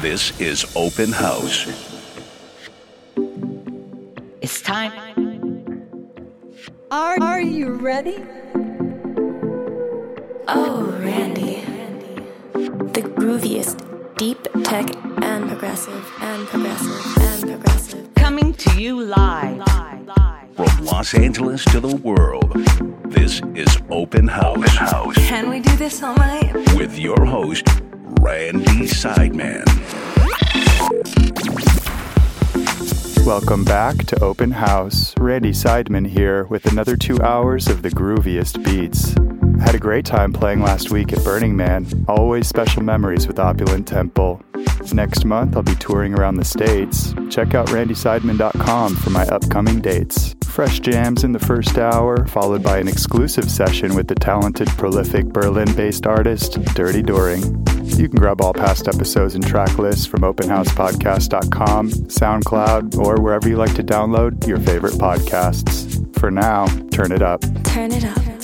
This is Open House. It's time. Are, are you ready? Oh, Randy. The grooviest, deep tech and progressive and progressive and progressive. Coming to you live. From Los Angeles to the world, this is Open House. Open House Can we do this all night? with your host, Randy Seidman. Welcome back to Open House. Randy Seidman here with another two hours of the grooviest beats. I had a great time playing last week at Burning Man. Always special memories with Opulent Temple. Next month, I'll be touring around the States. Check out randyseidman.com for my upcoming dates. Fresh jams in the first hour, followed by an exclusive session with the talented, prolific Berlin based artist, Dirty Doering. You can grab all past episodes and track lists from openhousepodcast.com, SoundCloud, or wherever you like to download your favorite podcasts. For now, turn it up. Turn it up.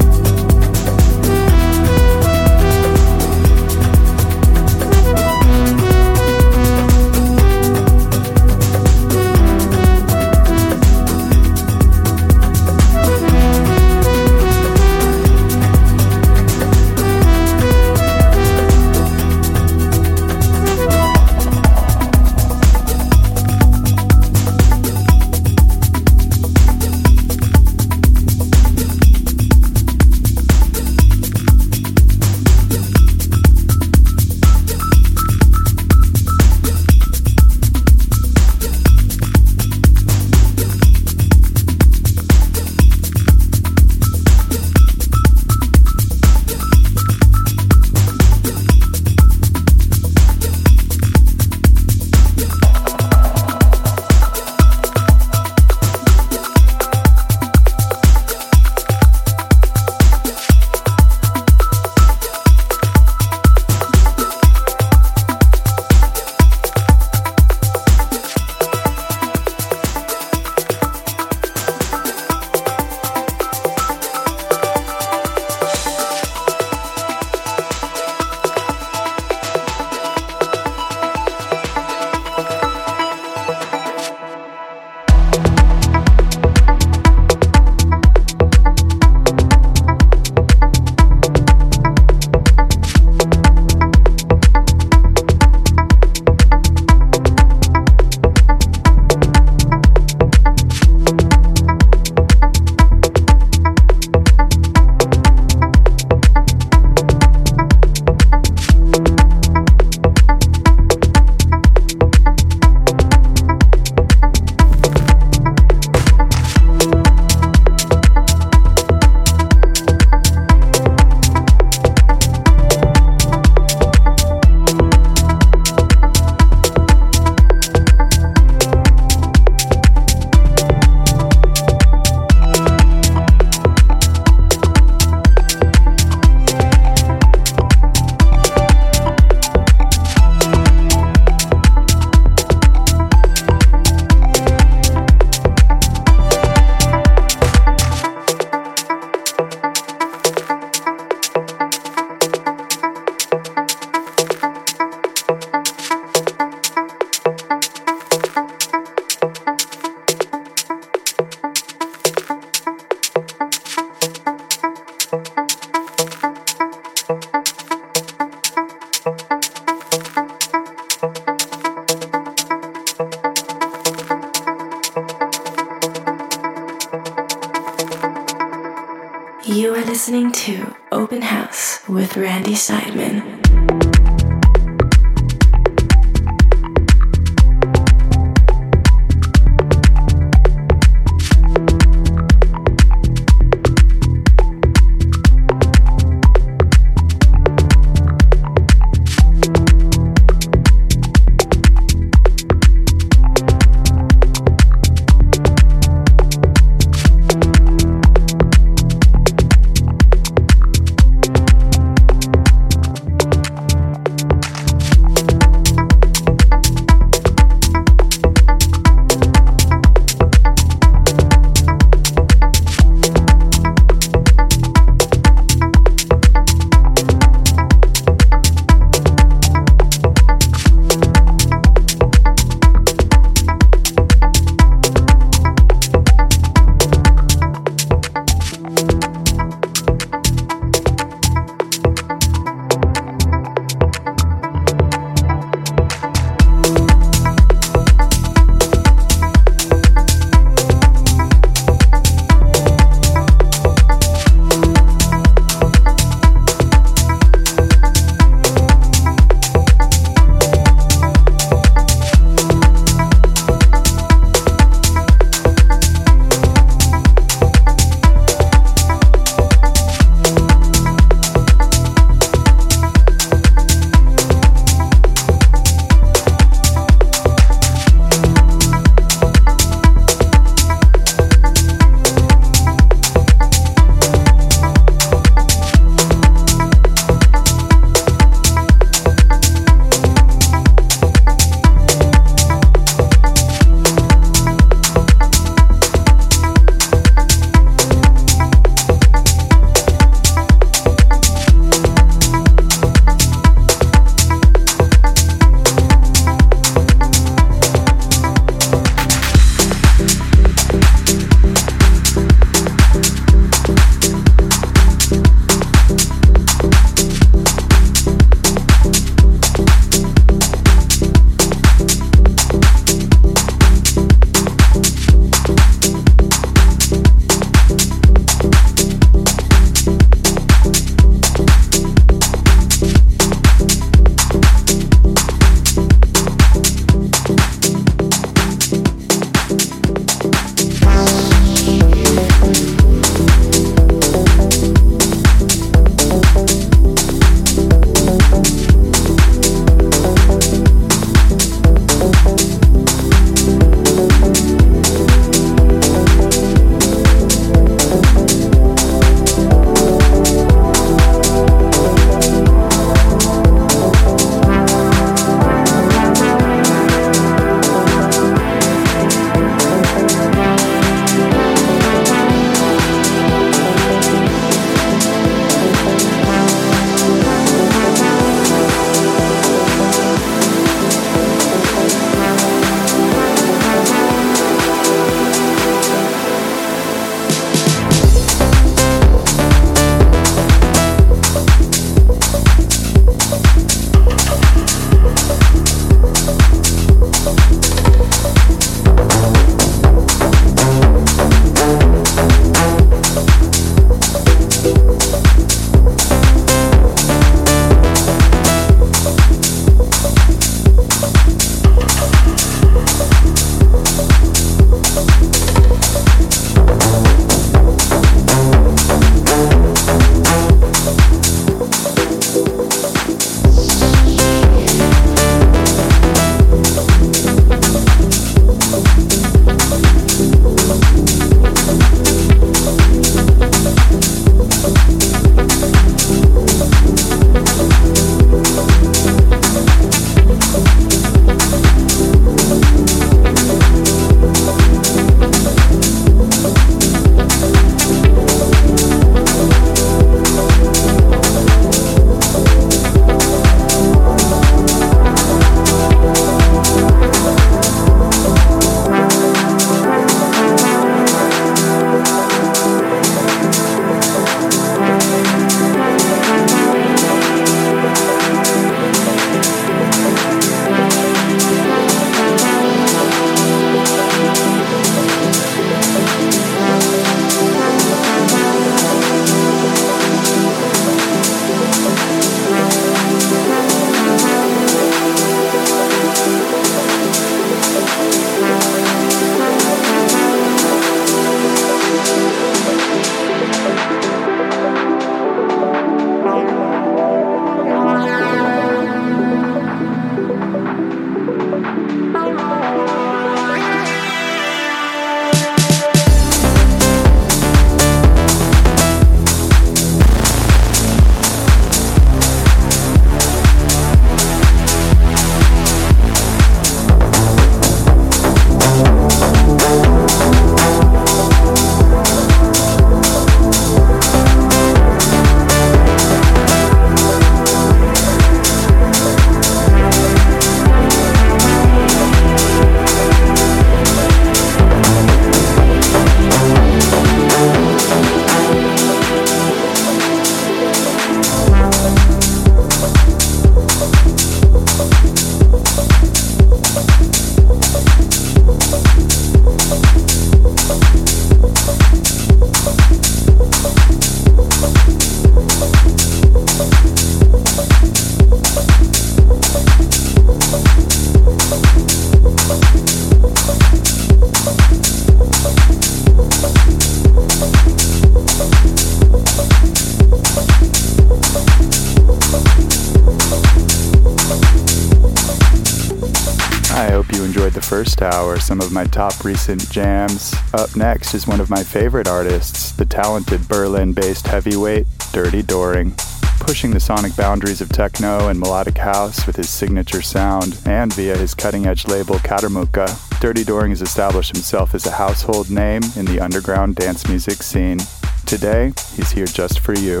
hour, some of my top recent jams. Up next is one of my favorite artists, the talented Berlin based heavyweight, Dirty Doering. Pushing the sonic boundaries of techno and melodic house with his signature sound, and via his cutting edge label Katermukke, Dirty Doering has established himself as a household name in the underground dance music scene. Today, he's here just for you.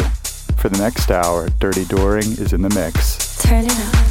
For the next hour, Dirty Doering is in the mix. Turn it up.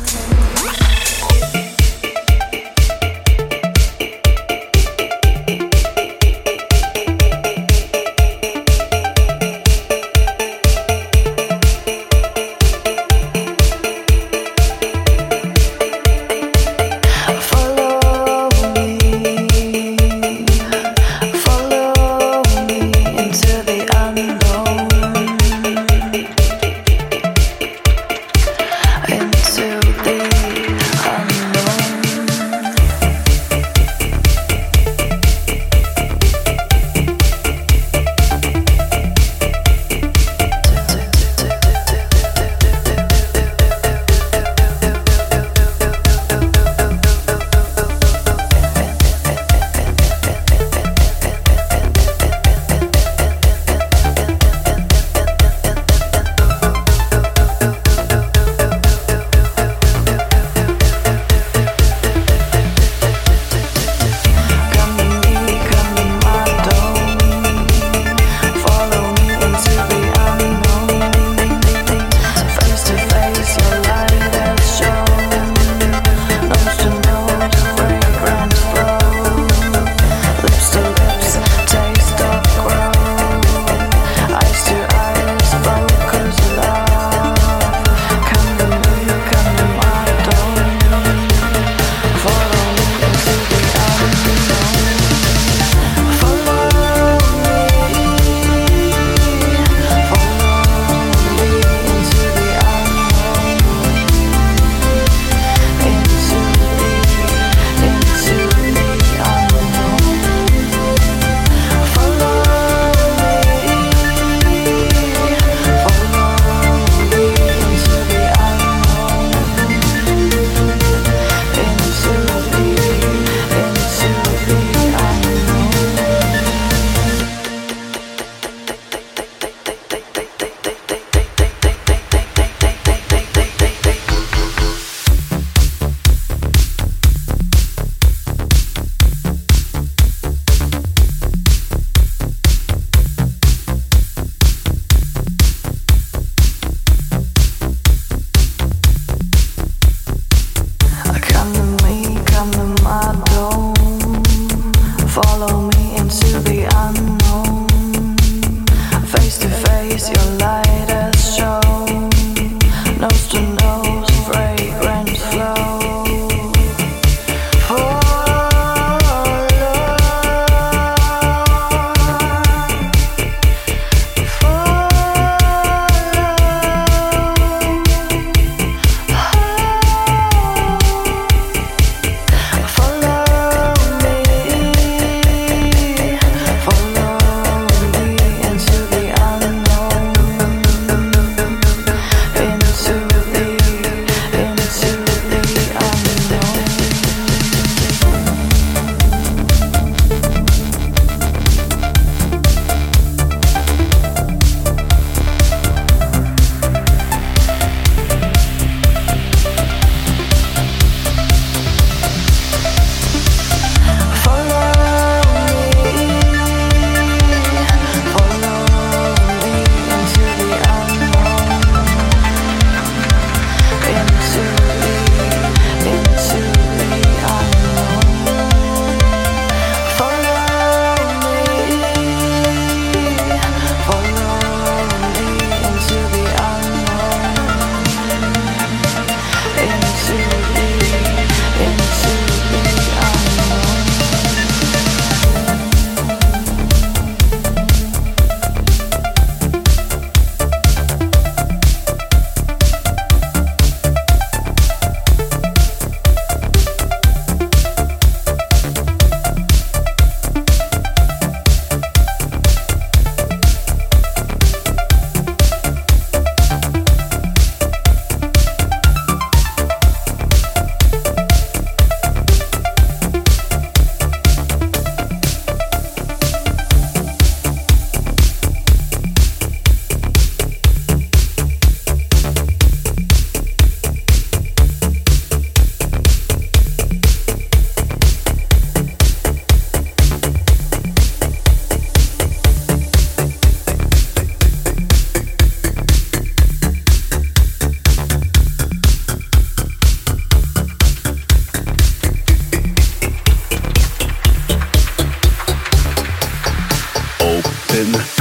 Open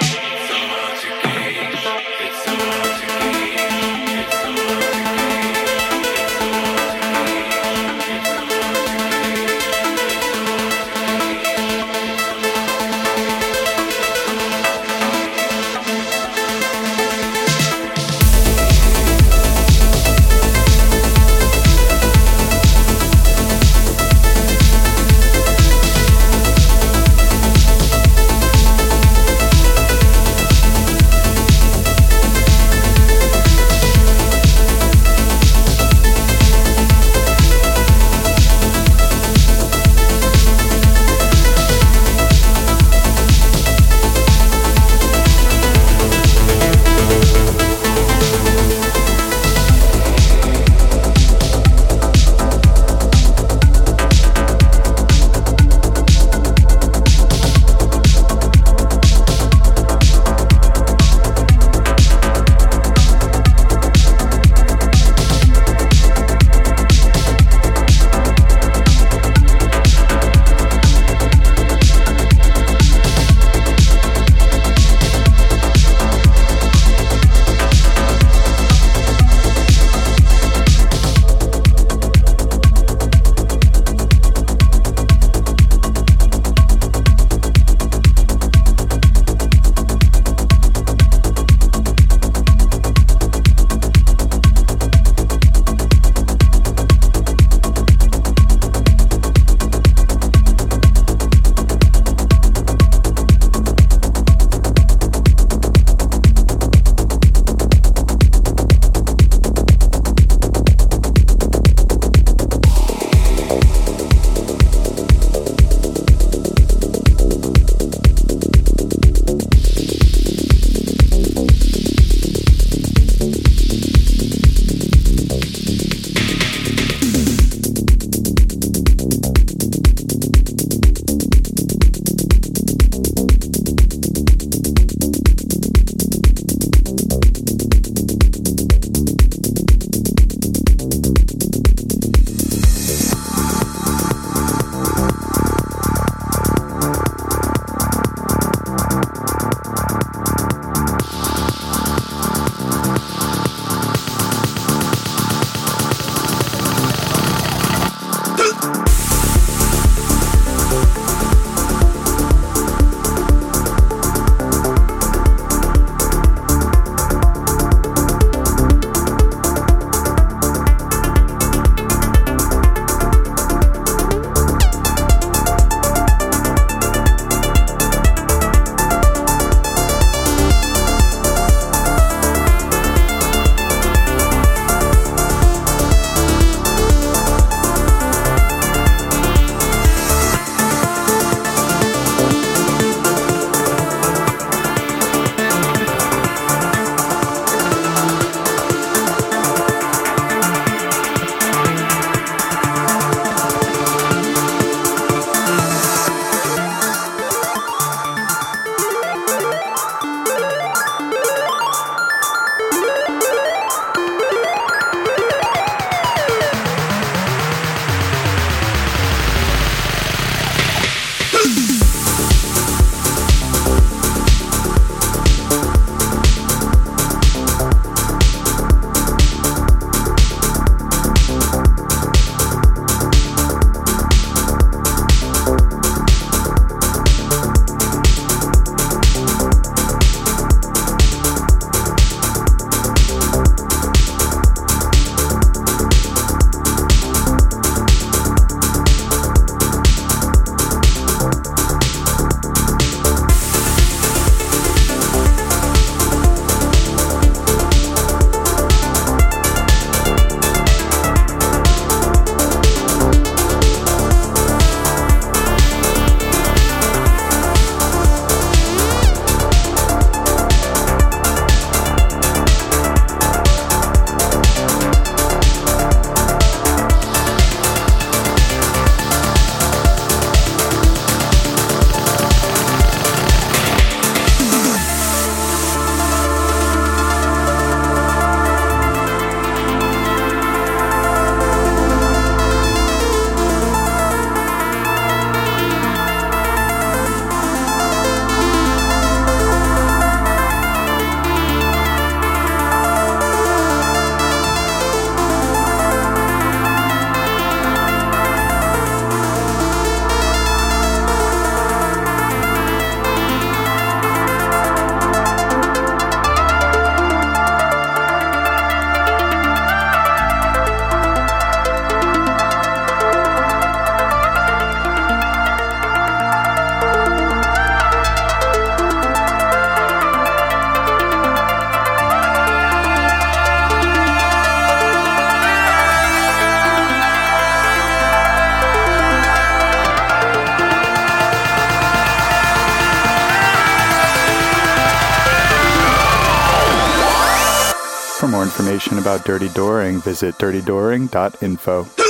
Dirty Doering, visit dirtydoering.info.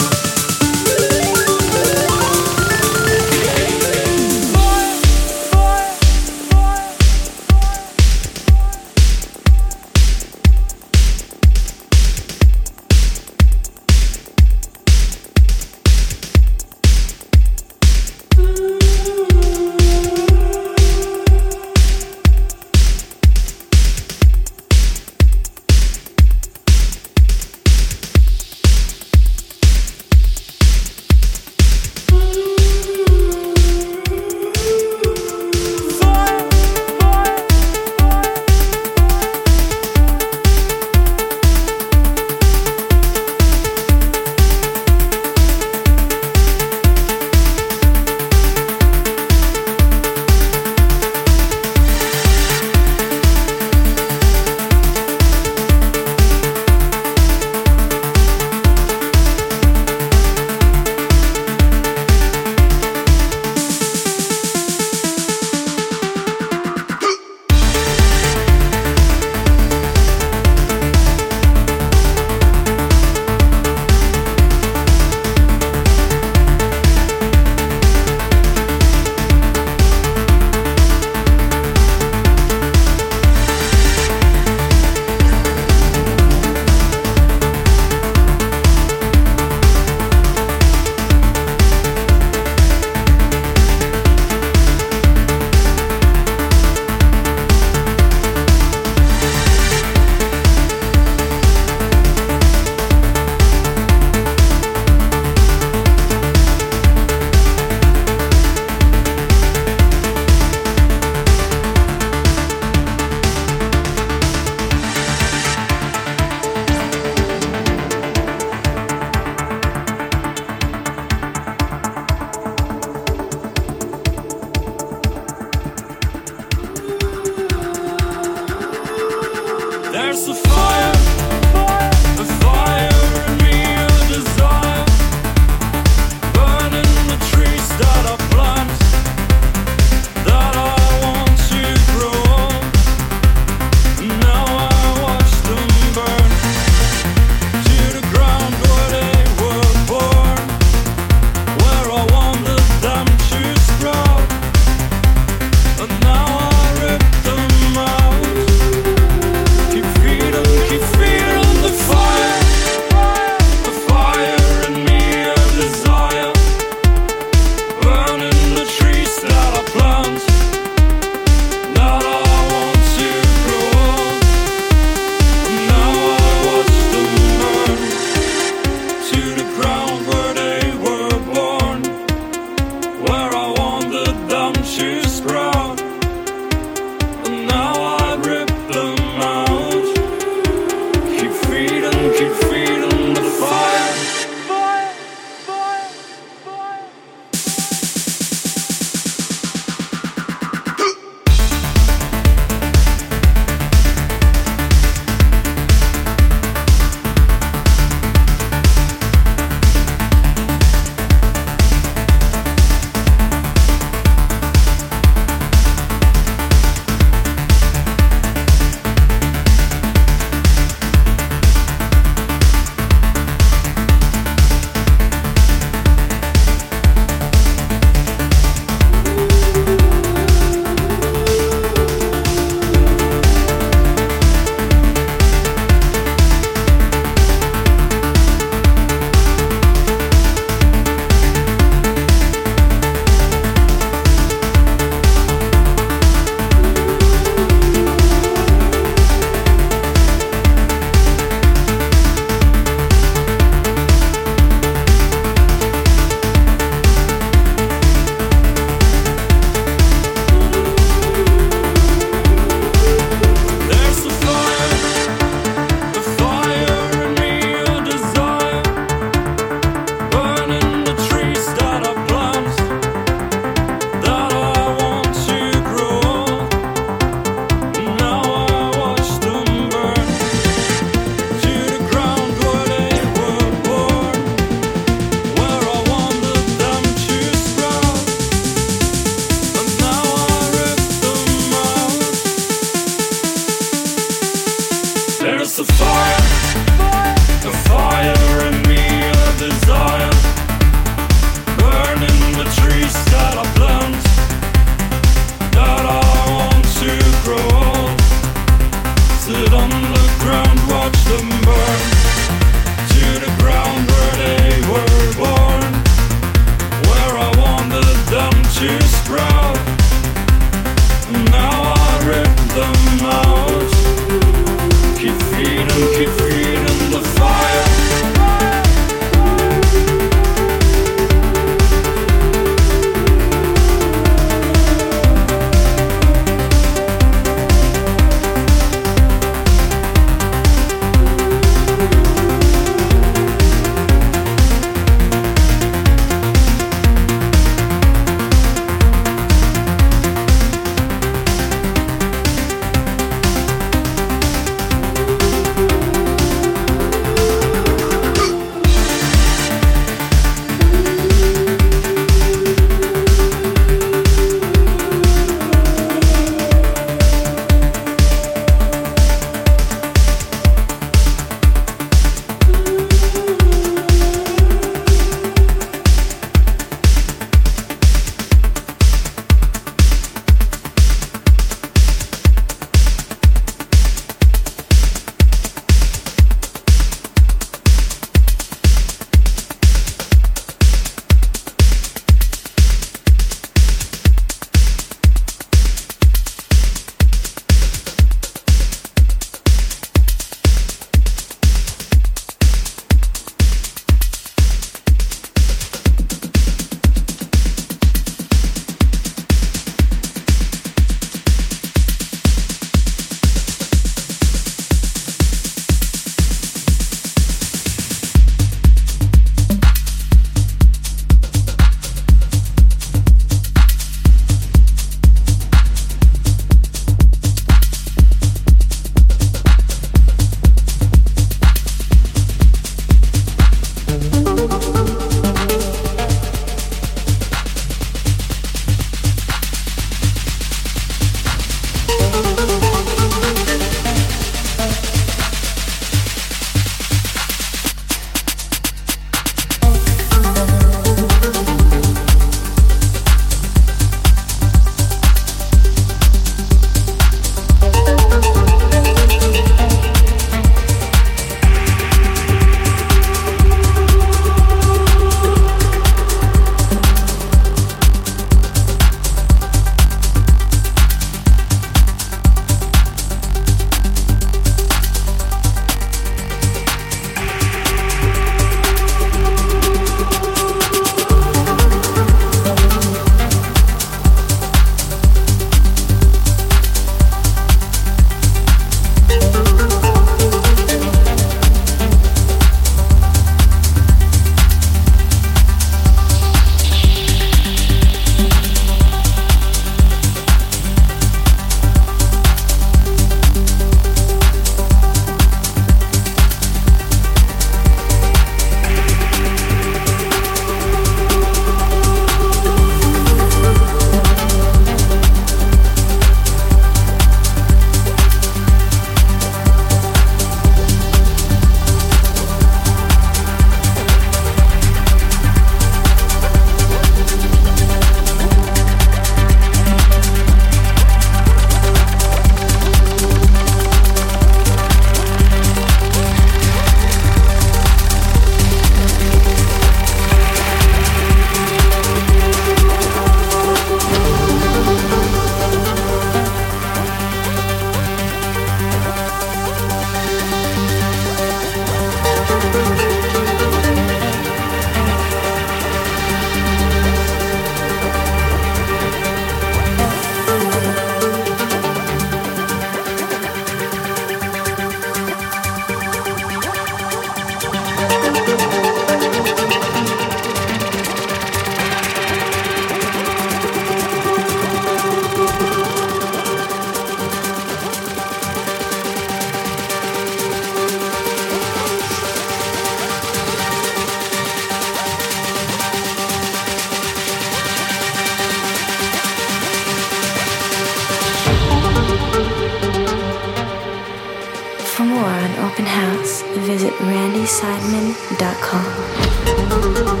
Open House, visit randyseidman.com.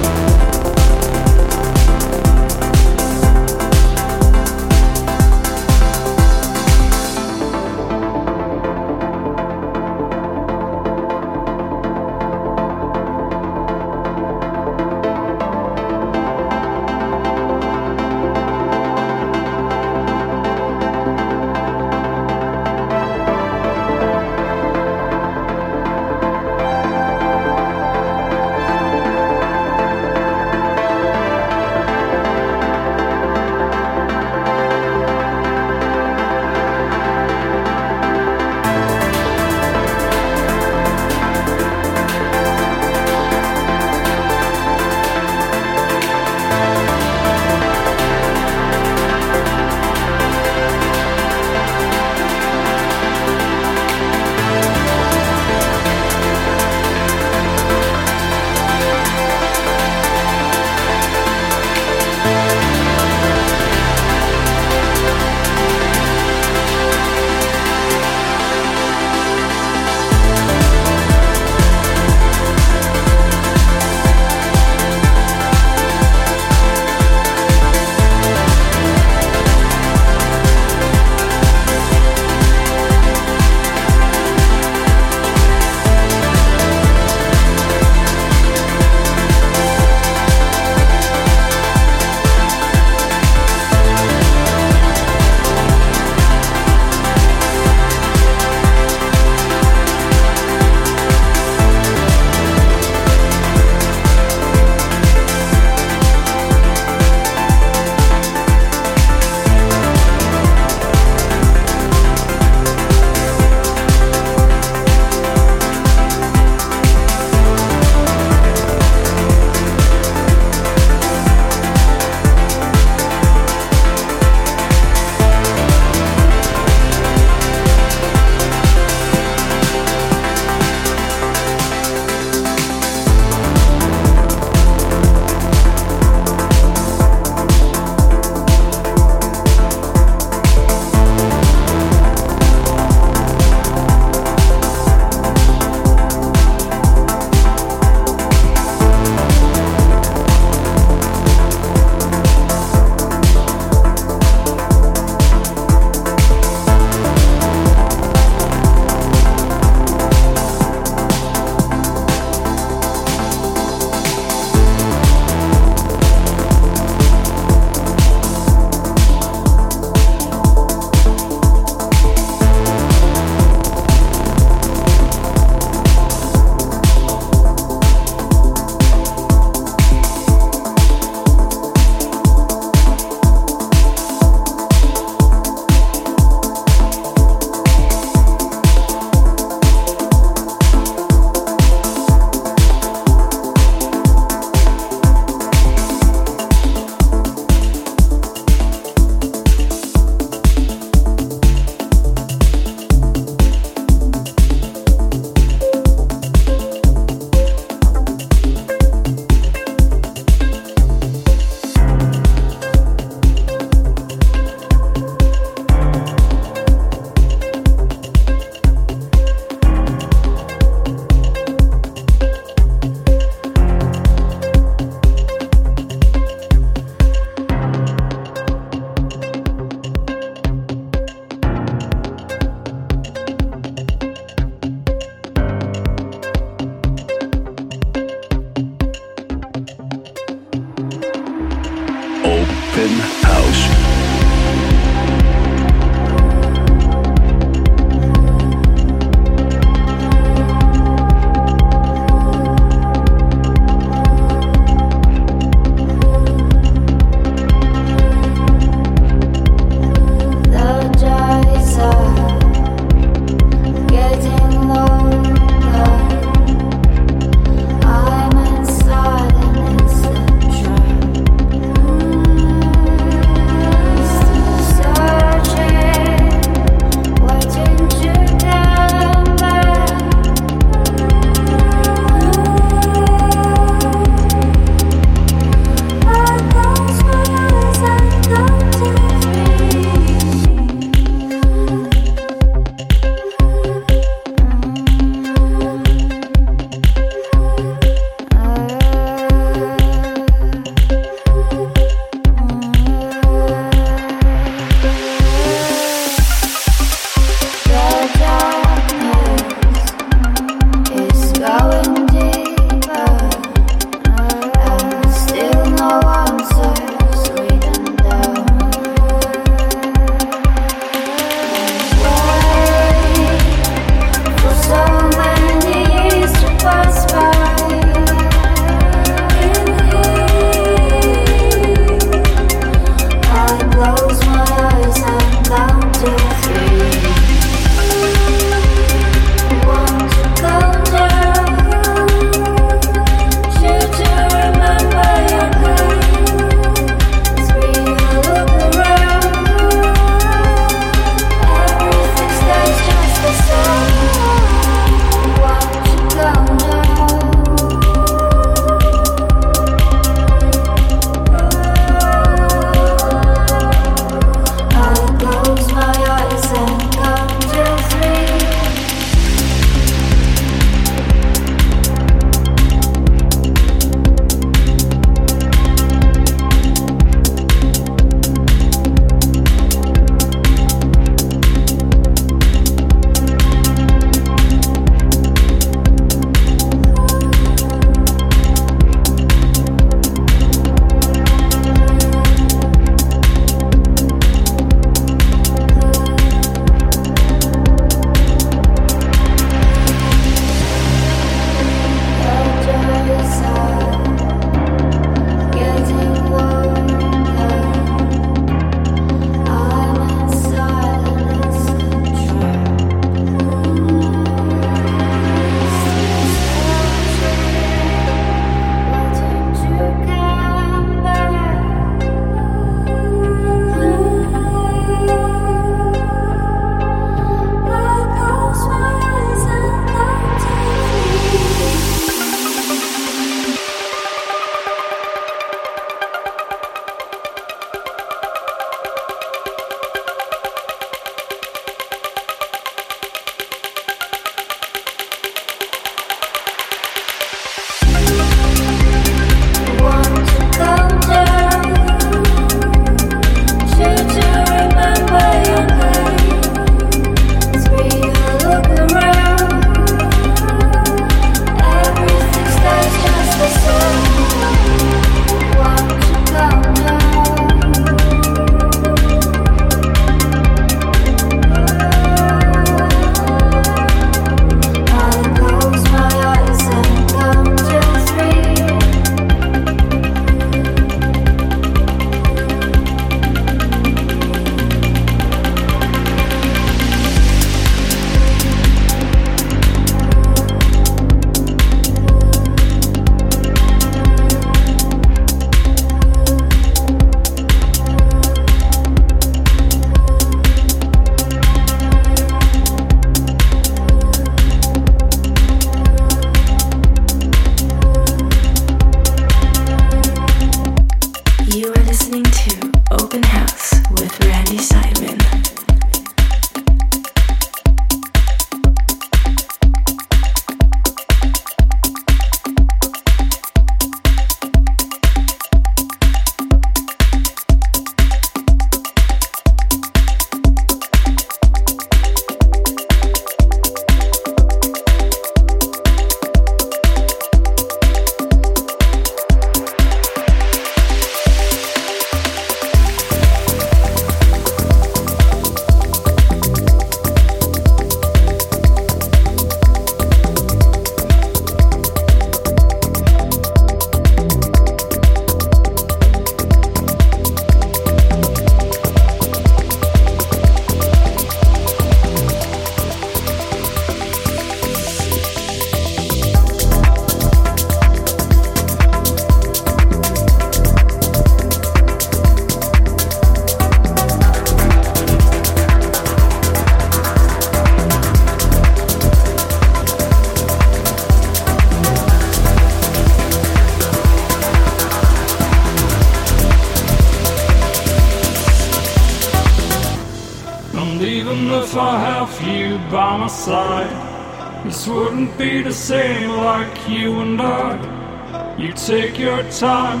This wouldn't be the same like you and I. You take your time,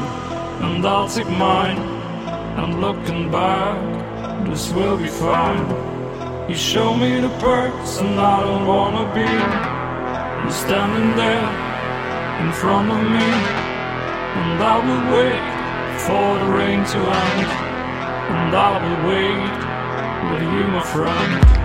and I'll take mine. And looking back, this will be fine. You show me the perks, and I don't wanna be. You standing there in front of me, and I will wait for the rain to end, and I will wait with you, my friend.